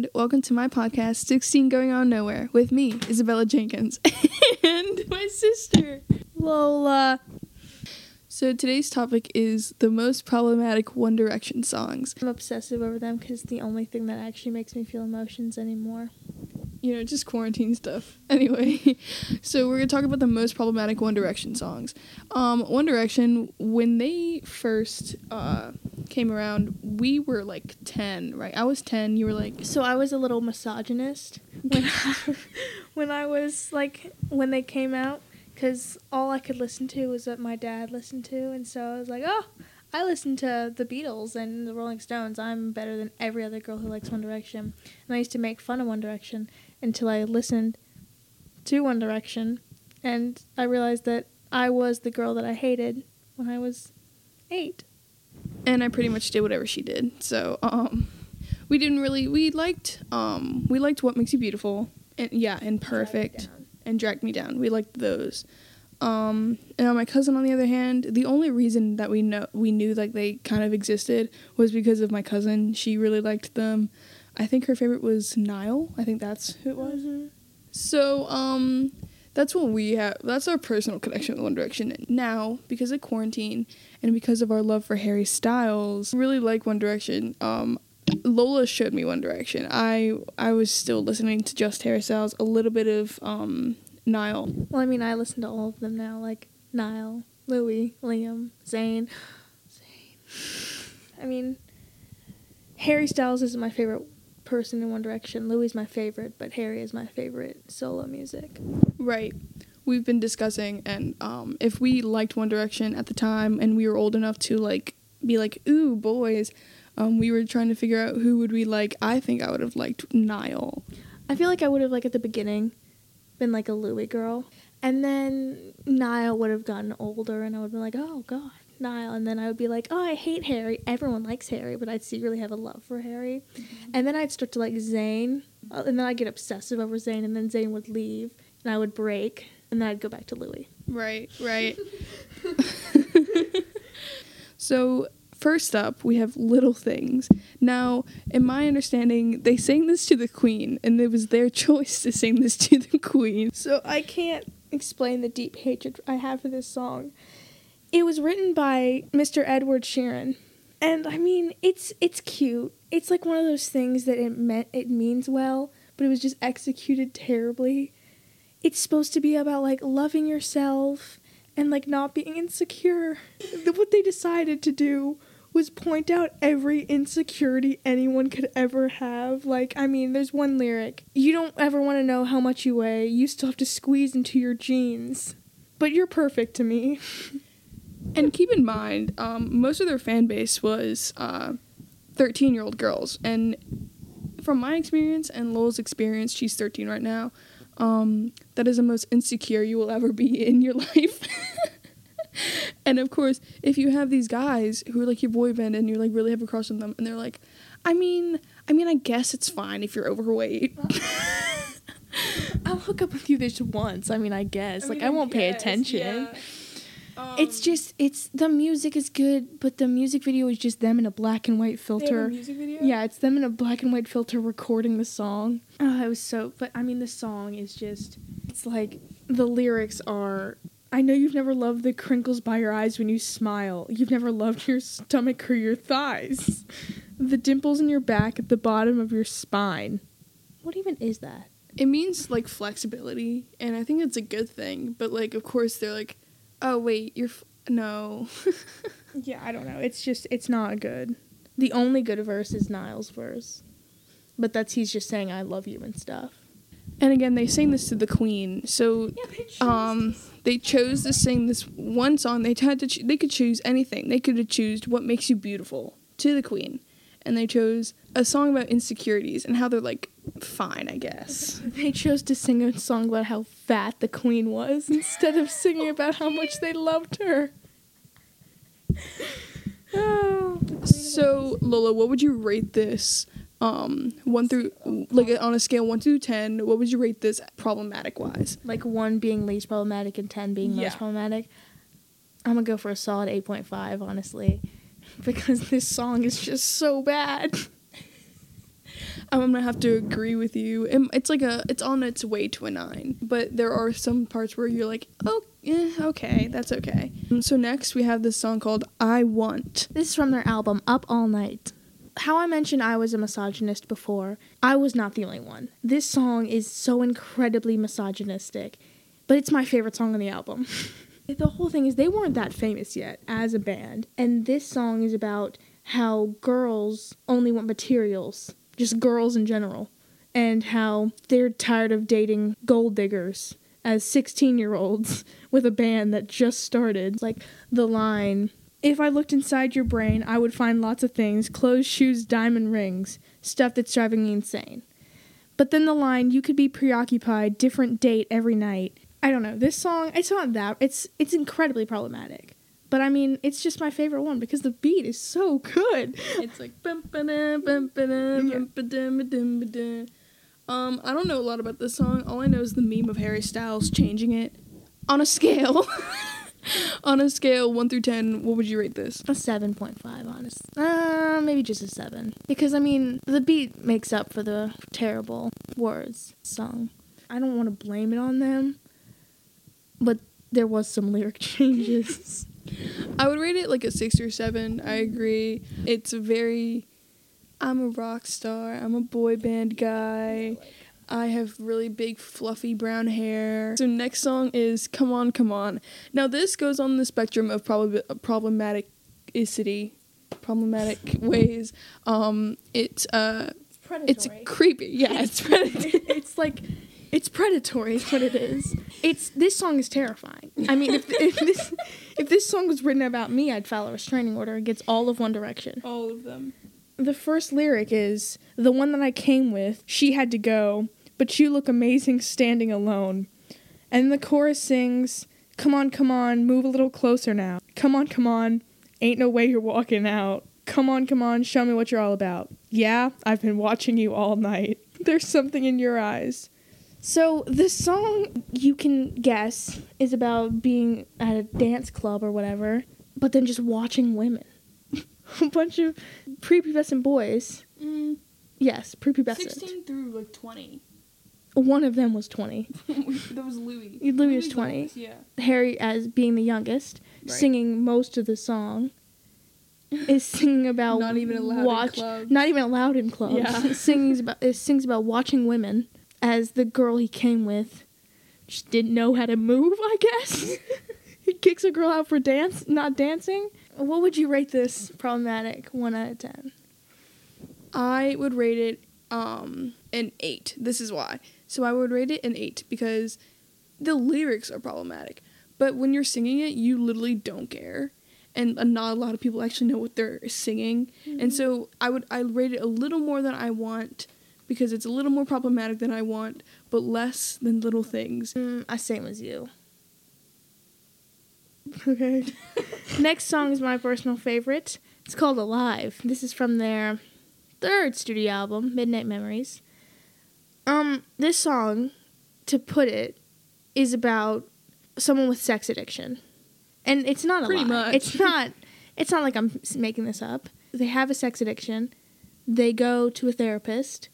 and welcome to my podcast, 16 Going On Nowhere, with me, Isabella Jenkins, and my sister, Lola. So today's topic is the most problematic One Direction songs. I'm obsessive over them because the only thing that actually makes me feel emotions anymore. You know, just quarantine stuff. Anyway, so we're gonna talk about the most problematic One Direction songs. Um, One Direction, when they first uh, came around, we were like 10, right? I was 10, you were like, So I was a little misogynist when I, when I was like when they came out because all I could listen to was what my dad listened to, and so I was like, oh, I listen to the Beatles and the Rolling Stones. I'm better than every other girl who likes One Direction. And I used to make fun of One Direction until I listened to One Direction, and I realized that I was the girl that I hated when I was eight. and I pretty much did whatever she did. So, um, we didn't really, we liked, um, we liked What Makes You Beautiful, and yeah, and Perfect. and Drag Me Down. We liked those. Um, and on my cousin, on the other hand, the only reason that we know we knew like they kind of existed was because of my cousin. She really liked them. I think her favorite was Niall. I think that's who it was. Mm-hmm. So, um, that's what we have. That's our personal connection with One Direction. Now, because of quarantine and because of our love for Harry Styles, I really like One Direction. Um, Lola showed me One Direction. I I was still listening to just Harry Styles, a little bit of um, Niall. Well, I mean, I listen to all of them now, like Niall, Louis, Liam, Zayn. Zayn. I mean, Harry Styles is my favorite person in One Direction. Louis is my favorite, but Harry is my favorite solo music. Right. We've been discussing, and um, if we liked One Direction at the time, and we were old enough to like be like, "Ooh, boys," um, we were trying to figure out who would we like. I think I would have liked Niall. I feel like I would have, like, at the beginning, been like a Louis girl. And then Niall would have gotten older, and I would have been like, oh, God, Niall. And then I would be like, oh, I hate Harry. Everyone likes Harry, but I'd secretly have a love for Harry. And then I'd start to like Zayn, uh, and then I'd get obsessive over Zayn, and then Zayn would leave, and I would break, and then I'd go back to Louis. Right, right. so, first up, we have Little Things. Now, in my understanding, they sang this to the Queen, and it was their choice to sing this to the Queen. So I can't explain the deep hatred I have for this song. It was written by Mr. Edward Sheeran. And I mean, it's it's cute. It's like one of those things that it meant it means well, but it was just executed terribly. It's supposed to be about like loving yourself and like not being insecure. What they decided to do was point out every insecurity anyone could ever have. Like, I mean, there's one lyric You don't ever want to know how much you weigh, you still have to squeeze into your jeans. But you're perfect to me. And keep in mind, um, most of their fan base was 13 year old girls. And from my experience and Lola's experience, she's 13 right now, um, that is the most insecure you will ever be in your life. and of course, if you have these guys who are like your boy band and you like really have a crush on them, and they're like, I mean, I mean, I guess it's fine if you're overweight. I'll hook up with you this once. I mean, I guess. like, I won't pay attention. Um, It's just, it's, the music is good, but the music video is just them in a black and white filter. music video. Yeah, it's them in a black and white filter recording the song. Oh, it was so. But I mean, the song is just. It's like the lyrics are. I know you've never loved the crinkles by your eyes when you smile. You've never loved your stomach or your thighs. the dimples in your back at the bottom of your spine. What even is that? it means like flexibility and i think it's a good thing but like of course they're like oh wait you're f- no Yeah, I don't know. It's just it's not good. The only good verse is Niall's verse. But that's he's just saying I love you and stuff. and again they sang this to the queen so um they chose to sing this one song they had to ch- they could choose anything they could have choose what makes you beautiful to the queen and they chose a song about insecurities and how they're like fine i guess They chose to sing a song about how fat the queen was instead of singing about how much they loved her. Oh, the queen of so lola what would you rate this um one through like on a scale one through ten what would you rate this problematic wise like one being least problematic and 10 being Yeah. most problematic. I'm gonna go for a solid 8.5, honestly, because this song is just so bad. I'm gonna have to agree with you. It's like a, it's on its way to a nine, but there are some parts where you're like, oh, yeah, okay, that's okay. Um, so next we have this song called "I Want." This is from their album Up All Night. How I mentioned I was a misogynist before, I was not the only one. This song is so incredibly misogynistic, but it's my favorite song on the album. the whole thing is they weren't that famous yet as a band, and this song is about how girls only want materials, just girls in general, and how they're tired of dating gold diggers as 16 year olds with a band that just started. Like the line, if I looked inside your brain, I would find lots of things clothes, shoes, diamond rings, stuff that's driving me insane. But then the line, you could be preoccupied, different date every night. I don't know. This song, it's not that. It's it's incredibly problematic. But I mean, it's just my favorite one because the beat is so good. It's like bum, ba-da, bum, ba-da, bum, ba-dum, ba-dum, ba-dum. Um, I don't know a lot about this song. All I know is the meme of Harry Styles changing it on a scale. on a scale one through ten, what would you rate this? A 7.5, honest. Uh, maybe just a 7. Because, I mean, the beat makes up for the terrible words sung. I don't want to blame it on them, but there was some lyric changes. I would rate it like a six or seven. I agree. It's a very. I'm a rock star. I'm a boy band guy. I have really big fluffy brown hair. So next song is "Come On, Come On." Now this goes on the spectrum of prob- problematicity, problematic ways. Um, it's uh, it's creepy. Yeah, it's predatory. it's like it's predatory is what it is. It's this song is terrifying. I mean, if, if this if this song was written about me, I'd file a restraining order against all of One Direction. All of them. The first lyric is the one that I came with. She had to go, but you look amazing standing alone. And the chorus sings, "Come on, come on, move a little closer now. Come on, come on, ain't no way you're walking out. Come on, come on, show me what you're all about. Yeah, I've been watching you all night. There's something in your eyes." So the song you can guess is about being at a dance club or whatever, but then just watching women. a bunch of prepubescent boys. Mm, Yes, prepubescent. Sixteen through like twenty. One of them was 20. that was Louis. Louis was 20. oldest, Yeah. Harry, as being the youngest, Right. singing most of the song, is singing about Not even allowed in clubs. Not even allowed in clubs. Yeah. sings about it sings about watching women as the girl he came with just didn't know how to move. I guess he kicks a girl out for dance, not dancing. What would you rate this problematic one out of ten? I would rate it um an eight. This is why. So I would rate it an eight because the lyrics are problematic. But when you're singing it, you literally don't care. And not a lot of people actually know what they're singing. And so I would I rate it a little more than I want because it's a little more problematic than I want, but less than little things. Mm, I same as you. Okay. Next song is my personal favorite. It's called Alive. This is from their third studio album, Midnight Memories. Um, this song, to put it, is about someone with sex addiction. And it's not a Pretty lie. much. It's not it's not like I'm making this up. They have a sex addiction. They go to a therapist.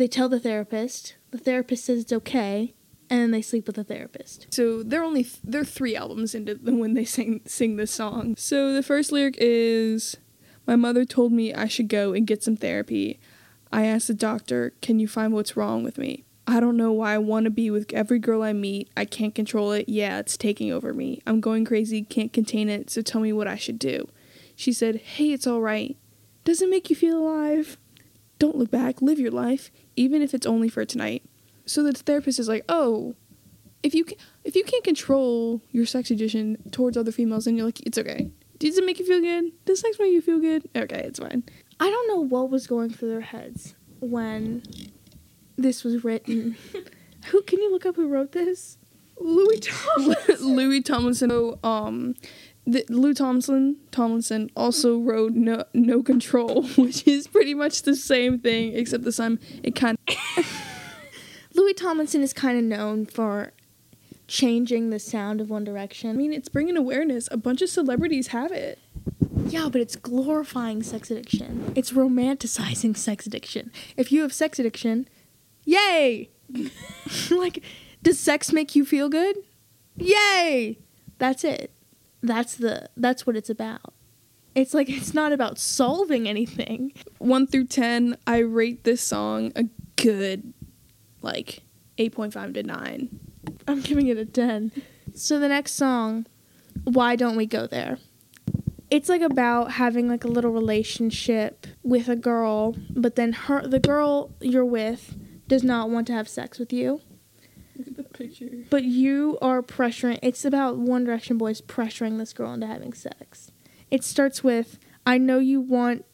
They tell the therapist. The therapist says it's okay, and they sleep with the therapist. So they're only th- they're three albums into the, when they sing sing this song. So the first lyric is, "My mother told me I should go and get some therapy. I asked the doctor, can you find what's wrong with me? I don't know why I want to be with every girl I meet. I can't control it. Yeah, it's taking over me. I'm going crazy. Can't contain it. So tell me what I should do." She said, "Hey, it's all right. Does it make you feel alive? Don't look back. Live your life, even if it's only for tonight." So the therapist is like, "Oh." if you if you can't control your sex addiction towards other females, then you're like, it's okay. Does it make you feel good? Does sex make you feel good? Okay, it's fine. I don't know what was going through their heads when this was written. who can you look up who wrote this? Louis Thomas. Louis Tomlinson. So, um, the, Lou Tomlinson Tomlinson also wrote no no control, which is pretty much the same thing, except this time it kind. Of. Louis Tomlinson is kind of known for changing the sound of One Direction. I mean, it's bringing awareness. A bunch of celebrities have it. Yeah, but it's glorifying sex addiction. It's romanticizing sex addiction. If you have sex addiction, yay! like, does sex make you feel good? Yay! That's it. That's the that's what it's about. It's like it's not about solving anything. 1 through 10, I rate this song a good like 8.5 to 9. I'm giving it a 10. So the next song, Why Don't We Go There? It's like about having like a little relationship with a girl, but then her the girl you're with does not want to have sex with you. Picture. But you are pressuring it's about One Direction boys pressuring this girl into having sex. It starts with I know you want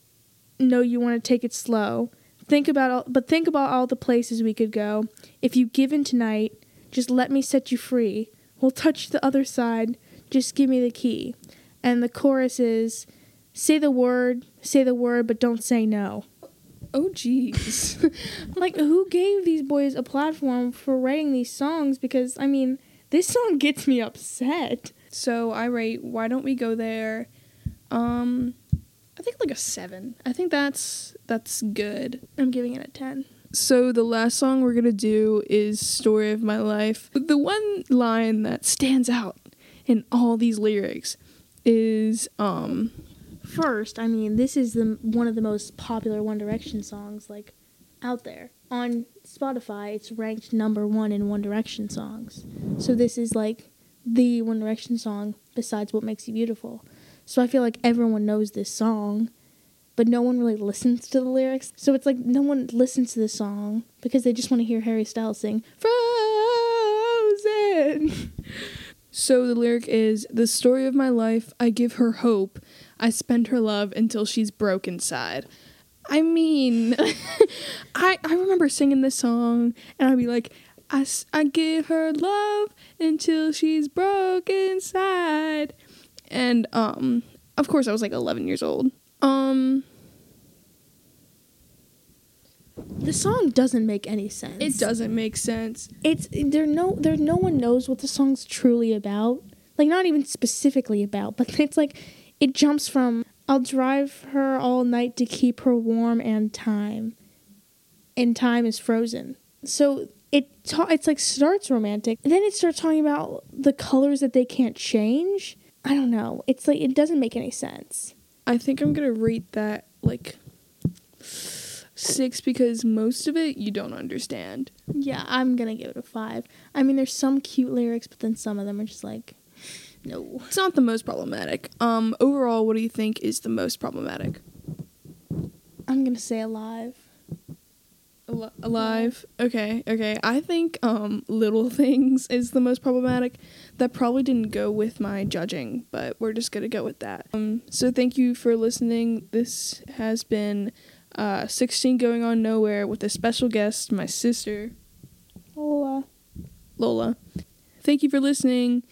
know you want to take it slow. Think about all but think about all the places we could go. If you give in tonight, just let me set you free. We'll touch the other side. Just give me the key. And the chorus is say the word, say the word, but don't say no. Oh jeez. Like who gave these boys a platform for writing these songs because I mean, this song gets me upset. so I rate Why Don't We Go There? Um I think like a 7. I think that's that's good. I'm giving it a 10. So the last song we're gonna do is "Story of My Life." The one line that stands out in all these lyrics is um First, I mean, this is the one of the most popular One Direction songs like out there. On Spotify, it's ranked number 1 in One Direction songs. So this is like the One Direction song besides What Makes You Beautiful. So I feel like everyone knows this song, but no one really listens to the lyrics. So it's like no one listens to this song because they just want to hear Harry Styles sing Frozen. so the lyric is the story of my life. I give her hope. I spend her love until she's broke inside. I mean, I I remember singing this song and I'd be like, I, I give her love until she's broke inside. And um of course I was like 11 years old. Um The song doesn't make any sense. it doesn't make sense. it's there no there no one knows what the song's truly about like not even specifically about but it's like it jumps from i'll drive her all night to keep her warm and time and time is frozen. So it ta- it's like starts romantic and then it starts talking about the colors that they can't change. I don't know. It's like it doesn't make any sense. I think I'm gonna rate that like six because most of it you don't understand. yeah i'm gonna give it a five. I mean there's some cute lyrics but then some of them are just like no It's not the most problematic. Um, overall, what do you think is the most problematic? i'm gonna say alive Al- alive. Okay, okay. I think um, little things is the most problematic. That probably didn't go with my judging, but we're just gonna go with that. Um, so thank you for listening. This has been uh, 16 going on nowhere with a special guest, my sister Lola. Lola. Thank you for listening.